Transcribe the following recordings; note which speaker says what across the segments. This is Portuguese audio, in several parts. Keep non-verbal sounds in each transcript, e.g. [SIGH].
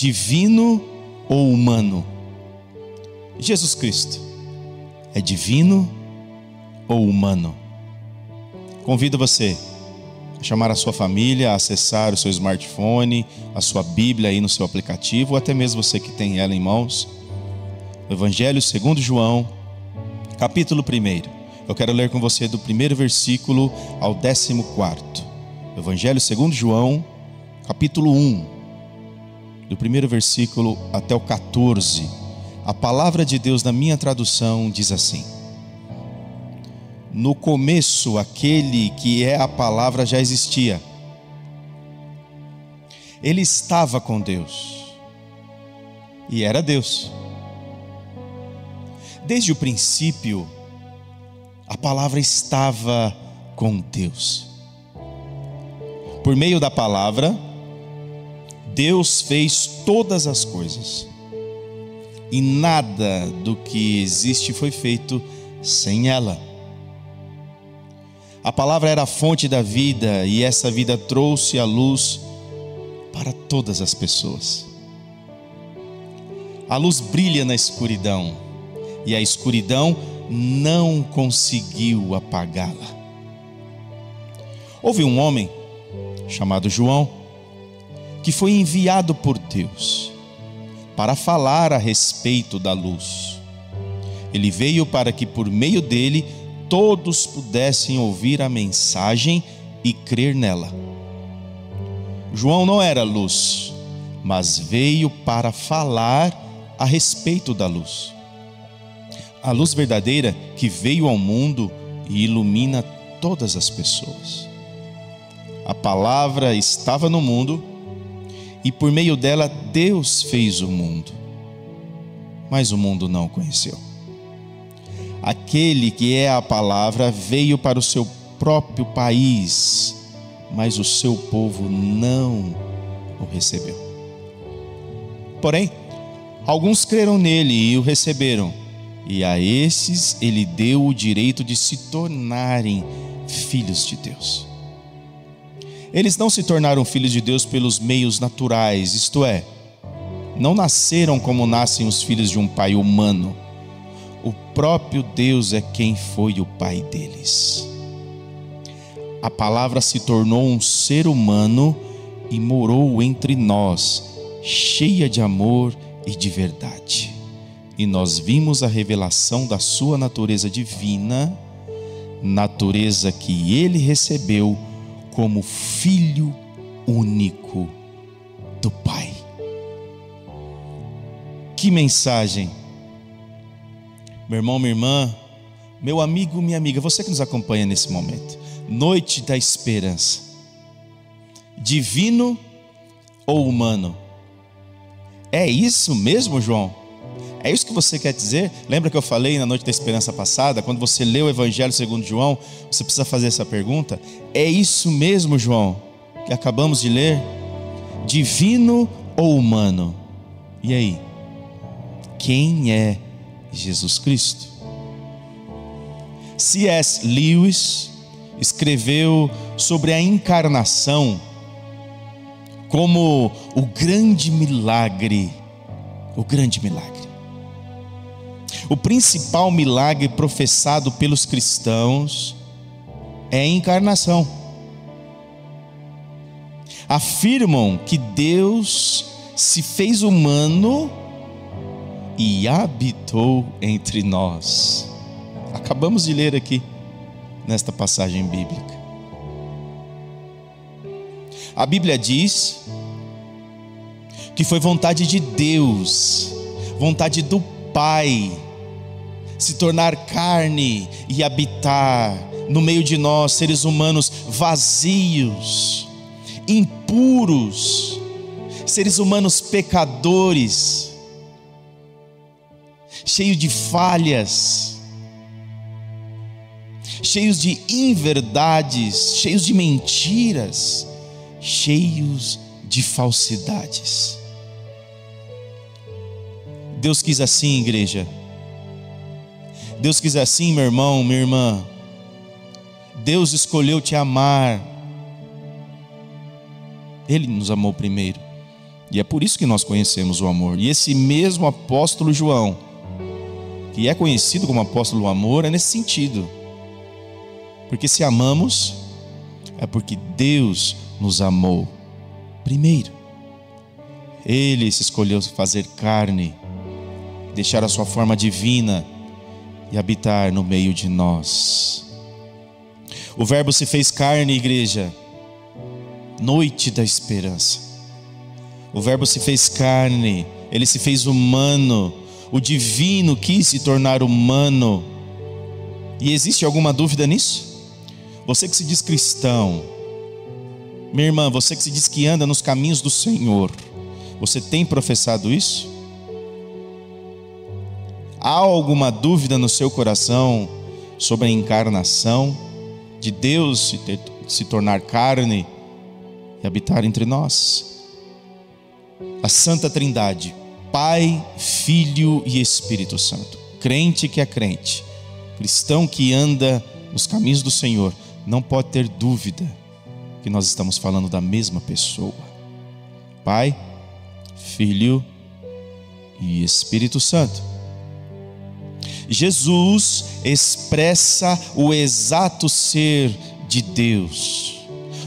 Speaker 1: divino ou humano? Jesus Cristo é divino ou humano? Convido você a chamar a sua família, a acessar o seu smartphone, a sua Bíblia aí no seu aplicativo, ou até mesmo você que tem ela em mãos. O Evangelho segundo João, capítulo 1. Eu quero ler com você do primeiro versículo ao décimo quarto. Evangelho segundo João, capítulo 1, do primeiro versículo até o 14. A palavra de Deus na minha tradução diz assim: No começo, aquele que é a palavra já existia. Ele estava com Deus. E era Deus. Desde o princípio, a palavra estava com Deus. Por meio da palavra, Deus fez todas as coisas. E nada do que existe foi feito sem ela. A palavra era a fonte da vida e essa vida trouxe a luz para todas as pessoas. A luz brilha na escuridão e a escuridão não conseguiu apagá-la. Houve um homem chamado João que foi enviado por Deus para falar a respeito da luz. Ele veio para que por meio dele todos pudessem ouvir a mensagem e crer nela. João não era luz, mas veio para falar a respeito da luz a luz verdadeira que veio ao mundo e ilumina todas as pessoas. A palavra estava no mundo e por meio dela Deus fez o mundo, mas o mundo não o conheceu. Aquele que é a palavra veio para o seu próprio país, mas o seu povo não o recebeu. Porém, alguns creram nele e o receberam e a esses ele deu o direito de se tornarem filhos de Deus. Eles não se tornaram filhos de Deus pelos meios naturais, isto é, não nasceram como nascem os filhos de um pai humano. O próprio Deus é quem foi o pai deles. A palavra se tornou um ser humano e morou entre nós, cheia de amor e de verdade e nós vimos a revelação da sua natureza divina, natureza que ele recebeu como filho único do Pai. Que mensagem! Meu irmão, minha irmã, meu amigo, minha amiga, você que nos acompanha nesse momento, noite da esperança, divino ou humano? É isso mesmo, João? É isso que você quer dizer? Lembra que eu falei na noite da esperança passada, quando você lê o Evangelho segundo João, você precisa fazer essa pergunta? É isso mesmo, João, que acabamos de ler? Divino ou humano? E aí? Quem é Jesus Cristo? C.S. Lewis escreveu sobre a encarnação como o grande milagre, o grande milagre. O principal milagre professado pelos cristãos é a encarnação. Afirmam que Deus se fez humano e habitou entre nós. Acabamos de ler aqui nesta passagem bíblica. A Bíblia diz que foi vontade de Deus, vontade do Pai, se tornar carne e habitar no meio de nós, seres humanos vazios, impuros, seres humanos pecadores, cheios de falhas, cheios de inverdades, cheios de mentiras, cheios de falsidades. Deus quis assim, igreja Deus quis assim, meu irmão, minha irmã. Deus escolheu te amar. Ele nos amou primeiro. E é por isso que nós conhecemos o amor. E esse mesmo apóstolo João, que é conhecido como apóstolo do amor, é nesse sentido. Porque se amamos, é porque Deus nos amou primeiro. Ele se escolheu fazer carne, deixar a sua forma divina e habitar no meio de nós. O Verbo se fez carne, igreja, noite da esperança. O Verbo se fez carne, ele se fez humano, o divino quis se tornar humano. E existe alguma dúvida nisso? Você que se diz cristão, minha irmã, você que se diz que anda nos caminhos do Senhor, você tem professado isso? Há alguma dúvida no seu coração sobre a encarnação de Deus se, ter, se tornar carne e habitar entre nós? A Santa Trindade, Pai, Filho e Espírito Santo, crente que é crente, cristão que anda nos caminhos do Senhor, não pode ter dúvida que nós estamos falando da mesma pessoa. Pai, Filho e Espírito Santo. Jesus expressa o exato ser de Deus.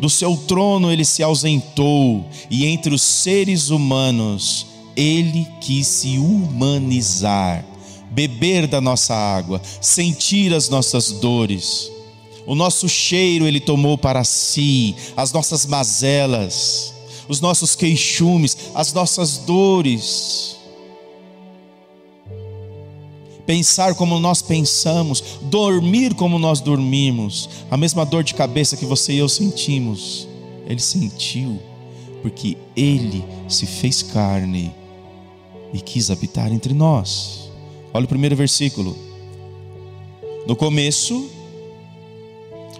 Speaker 1: Do seu trono ele se ausentou e entre os seres humanos ele quis se humanizar, beber da nossa água, sentir as nossas dores. O nosso cheiro ele tomou para si, as nossas mazelas, os nossos queixumes, as nossas dores pensar como nós pensamos, dormir como nós dormimos, a mesma dor de cabeça que você e eu sentimos, ele sentiu, porque ele se fez carne e quis habitar entre nós. Olha o primeiro versículo. No começo,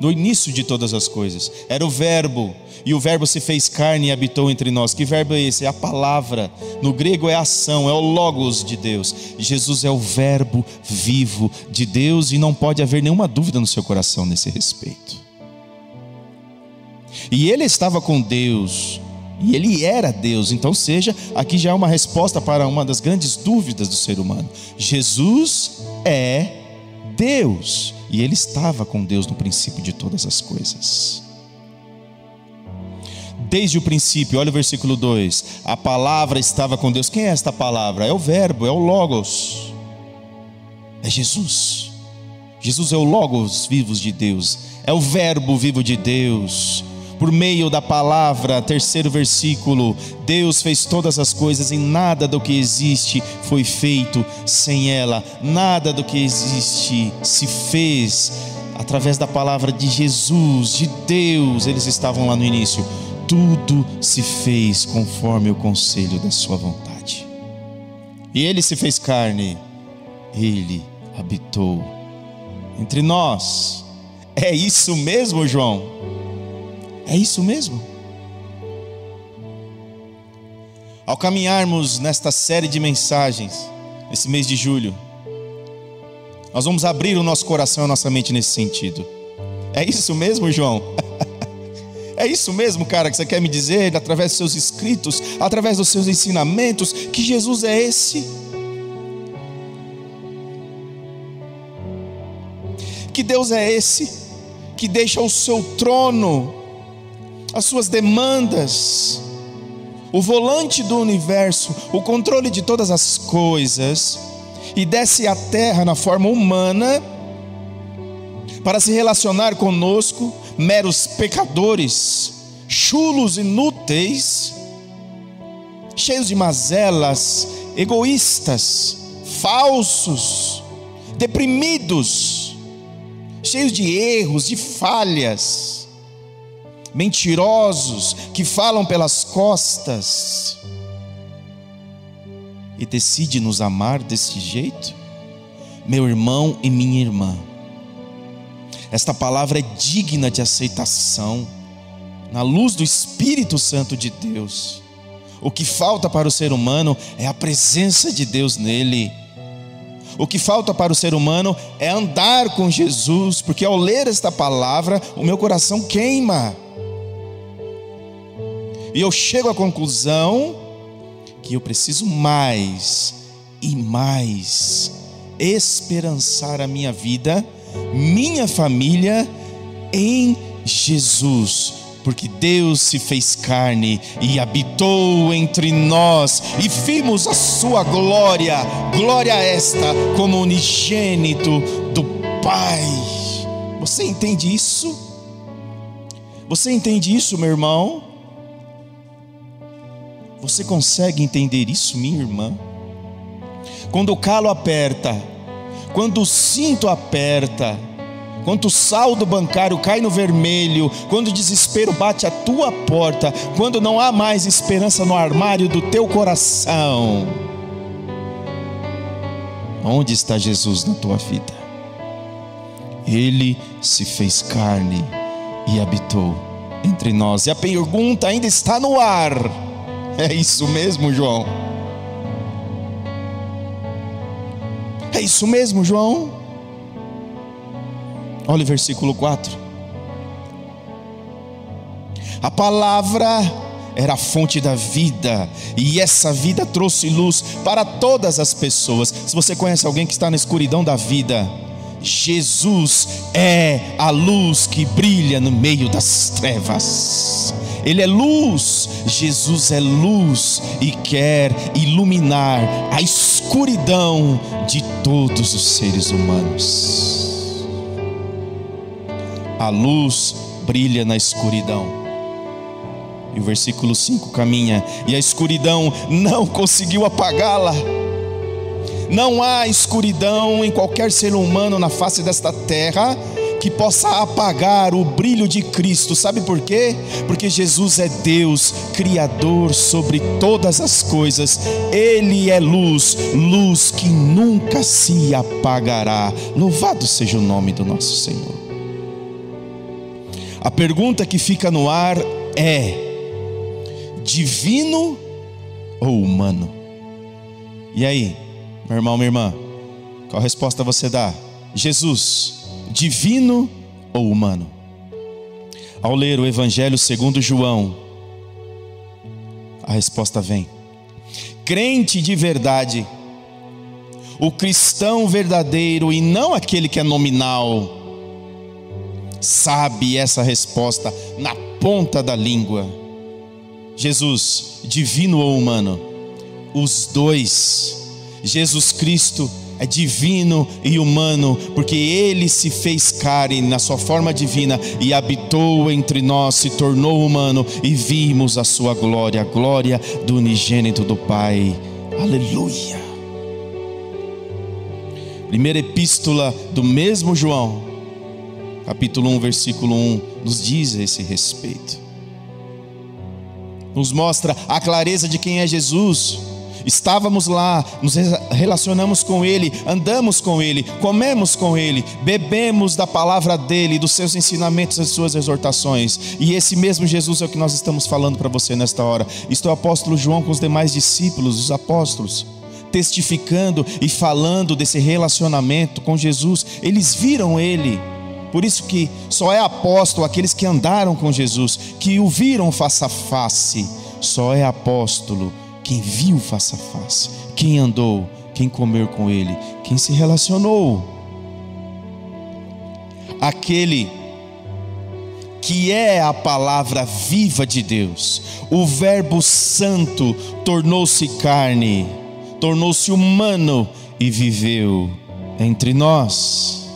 Speaker 1: no início de todas as coisas, era o Verbo, e o Verbo se fez carne e habitou entre nós. Que verbo é esse? É a palavra. No grego é ação, é o Logos de Deus. Jesus é o Verbo vivo de Deus e não pode haver nenhuma dúvida no seu coração nesse respeito. E ele estava com Deus, e ele era Deus. Então, seja, aqui já é uma resposta para uma das grandes dúvidas do ser humano. Jesus é Deus, e ele estava com Deus no princípio de todas as coisas desde o princípio. Olha o versículo 2: a palavra estava com Deus. Quem é esta palavra? É o Verbo, é o Logos, é Jesus. Jesus é o Logos vivos de Deus, é o Verbo vivo de Deus. Por meio da palavra, terceiro versículo, Deus fez todas as coisas e nada do que existe foi feito sem ela, nada do que existe se fez através da palavra de Jesus, de Deus. Eles estavam lá no início tudo se fez conforme o conselho da Sua vontade. E Ele se fez carne, Ele habitou entre nós. É isso mesmo, João? É isso mesmo? Ao caminharmos nesta série de mensagens, nesse mês de julho, nós vamos abrir o nosso coração e a nossa mente nesse sentido. É isso mesmo, João? [LAUGHS] É isso mesmo, cara, que você quer me dizer através dos seus escritos, através dos seus ensinamentos, que Jesus é esse? Que Deus é esse que deixa o seu trono, as suas demandas, o volante do universo, o controle de todas as coisas, e desce à terra na forma humana para se relacionar conosco meros pecadores, chulos inúteis, cheios de mazelas, egoístas, falsos, deprimidos, cheios de erros, de falhas, mentirosos que falam pelas costas e decide nos amar desse jeito? Meu irmão e minha irmã, esta palavra é digna de aceitação, na luz do Espírito Santo de Deus. O que falta para o ser humano é a presença de Deus nele. O que falta para o ser humano é andar com Jesus, porque ao ler esta palavra, o meu coração queima. E eu chego à conclusão que eu preciso mais e mais esperançar a minha vida, minha família em Jesus, porque Deus se fez carne e habitou entre nós, e vimos a sua glória, glória esta como unigênito do Pai. Você entende isso? Você entende isso, meu irmão? Você consegue entender isso, minha irmã? Quando o calo aperta, quando o cinto aperta, quando o saldo bancário cai no vermelho, quando o desespero bate a tua porta, quando não há mais esperança no armário do teu coração, onde está Jesus na tua vida? Ele se fez carne e habitou entre nós. E a pergunta ainda está no ar: é isso mesmo, João? É isso mesmo, João? Olha o versículo 4. A palavra era a fonte da vida, e essa vida trouxe luz para todas as pessoas. Se você conhece alguém que está na escuridão da vida, Jesus é a luz que brilha no meio das trevas. Ele é luz, Jesus é luz e quer iluminar a escuridão de todos os seres humanos a luz brilha na escuridão. E o versículo 5 caminha, e a escuridão não conseguiu apagá-la. Não há escuridão em qualquer ser humano na face desta terra que possa apagar o brilho de Cristo. Sabe por quê? Porque Jesus é Deus, Criador sobre todas as coisas. Ele é luz, luz que nunca se apagará. Louvado seja o nome do nosso Senhor. A pergunta que fica no ar é: divino ou humano? E aí, meu irmão, minha irmã, qual resposta você dá? Jesus, divino ou humano? Ao ler o Evangelho segundo João, a resposta vem: crente de verdade, o cristão verdadeiro e não aquele que é nominal sabe essa resposta na ponta da língua. Jesus, divino ou humano? Os dois. Jesus Cristo é divino e humano, porque ele se fez carne na sua forma divina e habitou entre nós, se tornou humano e vimos a sua glória, a glória do unigênito do Pai. Aleluia. Primeira epístola do mesmo João, capítulo 1, versículo 1, nos diz a esse respeito. Nos mostra a clareza de quem é Jesus. Estávamos lá, nos relacionamos com Ele, andamos com Ele, comemos com Ele, bebemos da palavra dEle, dos seus ensinamentos, das suas exortações. E esse mesmo Jesus é o que nós estamos falando para você nesta hora. Estou o apóstolo João com os demais discípulos, os apóstolos, testificando e falando desse relacionamento com Jesus. Eles viram Ele por isso que só é apóstolo aqueles que andaram com Jesus, que o viram face a face. Só é apóstolo quem viu face a face, quem andou, quem comeu com ele, quem se relacionou. Aquele que é a palavra viva de Deus, o Verbo Santo tornou-se carne, tornou-se humano e viveu entre nós.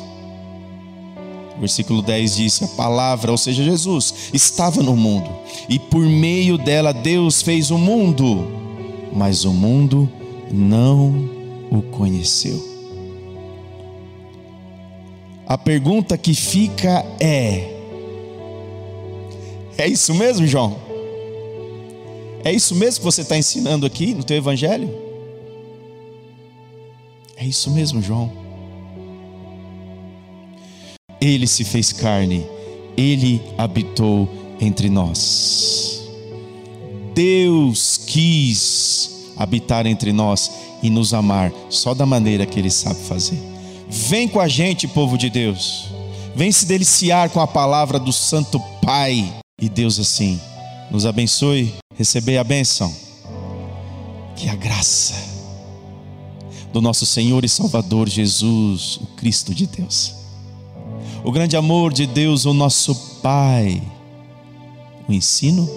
Speaker 1: Versículo 10 diz: A palavra, ou seja, Jesus, estava no mundo, e por meio dela Deus fez o mundo, mas o mundo não o conheceu. A pergunta que fica é: É isso mesmo, João? É isso mesmo que você está ensinando aqui no teu evangelho? É isso mesmo, João. Ele se fez carne, ele habitou entre nós. Deus quis habitar entre nós e nos amar só da maneira que ele sabe fazer. Vem com a gente, povo de Deus. Vem se deliciar com a palavra do Santo Pai. E Deus assim nos abençoe, receber a bênção. que a graça do nosso Senhor e Salvador Jesus, o Cristo de Deus, o grande amor de Deus, o nosso Pai, o ensino,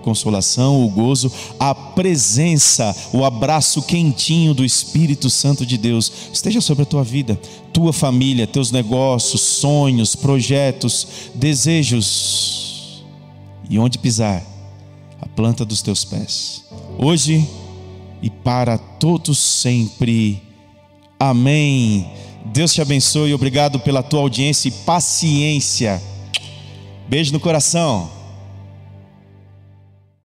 Speaker 1: a consolação, o gozo, a presença, o abraço quentinho do Espírito Santo de Deus esteja sobre a tua vida, tua família, teus negócios, sonhos, projetos, desejos e onde pisar, a planta dos teus pés. Hoje e para todos sempre. Amém. Deus te abençoe, obrigado pela tua audiência e paciência. Beijo no coração.